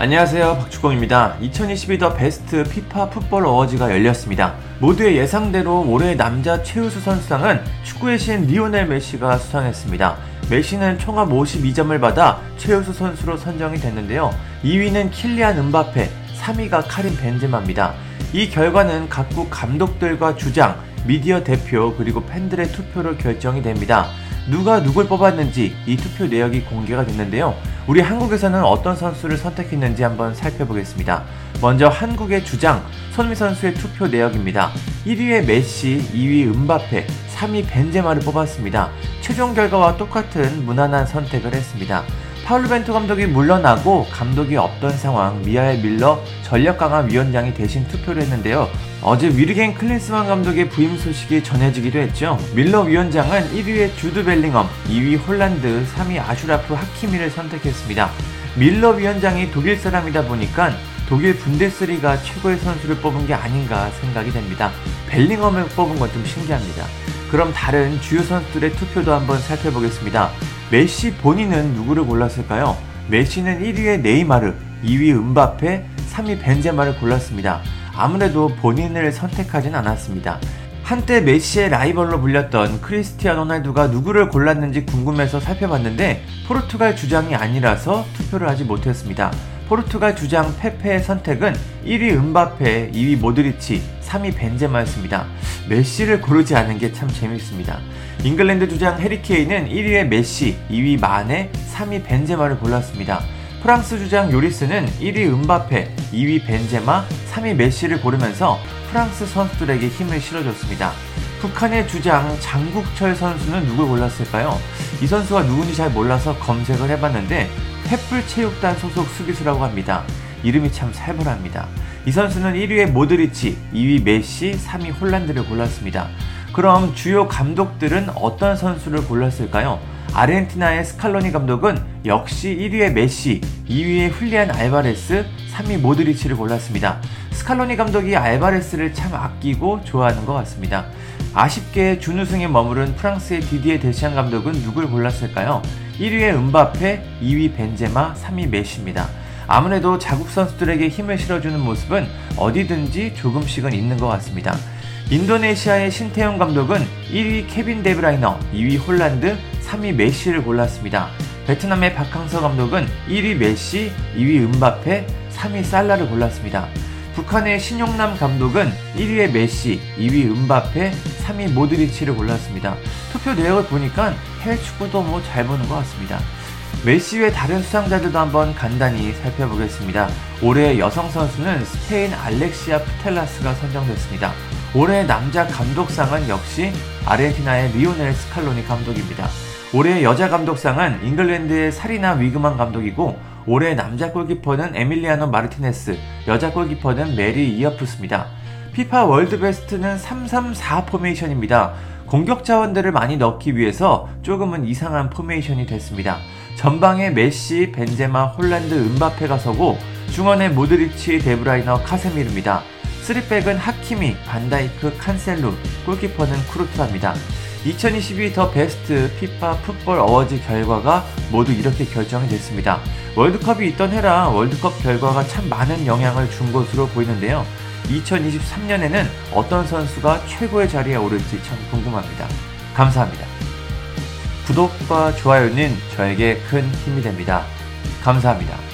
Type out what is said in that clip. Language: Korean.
안녕하세요 박주공입니다. 2022 The Best FIFA Football Awards가 열렸습니다. 모두의 예상대로 올해 남자 최우수 선수상은 축구의 신 리오넬 메시가 수상했습니다. 메시는 총합 52점을 받아 최우수 선수로 선정이 됐는데요. 2위는 킬리안 음바페, 3위가 카림 벤제마입니다. 이 결과는 각국 감독들과 주장, 미디어 대표 그리고 팬들의 투표로 결정이 됩니다. 누가 누굴 뽑았는지 이 투표 내역이 공개가 됐는데요. 우리 한국에서는 어떤 선수를 선택했는지 한번 살펴보겠습니다. 먼저 한국의 주장 손흥민 선수의 투표 내역입니다. 1위에 메시, 2위 음바페, 3위 벤제마를 뽑았습니다. 최종 결과와 똑같은 무난한 선택을 했습니다. 파울루 벤투 감독이 물러나고 감독이 없던 상황 미하엘 뮐러 전력 강화 위원장이 대신 투표를 했는데요. 어제 위르겐 클린스만 감독의 부임 소식이 전해지기도 했죠. 뮐러 위원장은 1위에 주드 벨링엄, 2위 홀란드, 3위 아슈라프 하키미를 선택했습니다. 뮐러 위원장이 독일 사람이다 보니까 독일 분데스리가 최고의 선수를 뽑은 게 아닌가 생각이 됩니다. 벨링엄을 뽑은 건 좀 신기합니다. 그럼 다른 주요 선수들의 투표도 한번 살펴보겠습니다. 메시 본인은 누구를 골랐을까요? 메시는 1위의 네이마르, 2위 음바페, 3위 벤제마를 골랐습니다. 아무래도 본인을 선택하진 않았습니다. 한때 메시의 라이벌로 불렸던 크리스티아노 호날두가 누구를 골랐는지 궁금해서 살펴봤는데 포르투갈 주장이 아니라서 투표를 하지 못했습니다. 포르투갈 주장 페페의 선택은 1위 음바페, 2위 모드리치, 3위 벤제마였습니다. 메시를 고르지 않은 게 참 재밌습니다. 잉글랜드 주장 해리케인은 1위의 메시, 2위 마네, 3위 벤제마를 골랐습니다. 프랑스 주장 요리스는 1위 음바페, 2위 벤제마, 3위 메시를 고르면서 프랑스 선수들에게 힘을 실어줬습니다. 북한의 주장 장국철 선수는 누굴 골랐을까요? 이 선수가 누군지 잘 몰라서 검색을 해봤는데 횃불체육단 소속 수비수라고 합니다. 이름이 참 살벌합니다. 이 선수는 1위의 모드리치, 2위 메시, 3위 홀란드를 골랐습니다. 그럼 주요 감독들은 어떤 선수를 골랐을까요? 아르헨티나의 스칼로니 감독은 역시 1위의 메시, 2위의 훌리안 알바레스, 3위 모드리치를 골랐습니다. 스칼로니 감독이 알바레스를 참 아끼고 좋아하는 것 같습니다. 아쉽게 준우승에 머무른 프랑스의 디디에 데샹 감독은 누굴 골랐을까요? 1위의 음바페, 2위 벤제마, 3위 메시입니다. 아무래도 자국 선수들에게 힘을 실어주는 모습은 어디든지 조금씩은 있는 것 같습니다. 인도네시아의 신태용 감독은 1위 케빈 데브라이너, 2위 홀란드, 3위 메시를 골랐습니다. 베트남의 박항서 감독은 1위 메시, 2위 음바페, 3위 살라를 골랐습니다. 북한의 신용남 감독은 1위의 메시, 2위 음바페, 3위 모드리치를 골랐습니다. 투표 내역을 보니까 해외 축구도 뭐 잘 보는 것 같습니다. 메시 외 다른 수상자들도 한번 간단히 살펴보겠습니다. 올해 여성 선수는 스페인 알렉시아 푸테야스가 선정됐습니다. 올해 남자 감독상은 역시 아르헨티나의 리오넬 스칼로니 감독입니다. 올해 여자 감독상은 잉글랜드의 사리나 위그만 감독이고 올해 남자 골키퍼는 에밀리아노 마르티네스, 여자 골키퍼는 메리 이어프스입니다. FIFA World Best는 334 포메이션입니다. 공격 자원들을 많이 넣기 위해서 조금은 이상한 포메이션이 됐습니다. 전방에 메시, 벤제마, 홀란드, 음바페가 서고 중원에 모드리치, 데브라이너, 카세미르입니다. 3백은 하키미, 반다이크, 칸셀루, 골키퍼는 쿠르투아입니다. 2022 The Best FIFA Football Awards 결과가 모두 이렇게 결정이 됐습니다. 월드컵이 있던 해라 월드컵 결과가 참 많은 영향을 준 것으로 보이는데요. 2023년에는 어떤 선수가 최고의 자리에 오를지 참 궁금합니다. 감사합니다. 구독과 좋아요는 저에게 큰 힘이 됩니다. 감사합니다.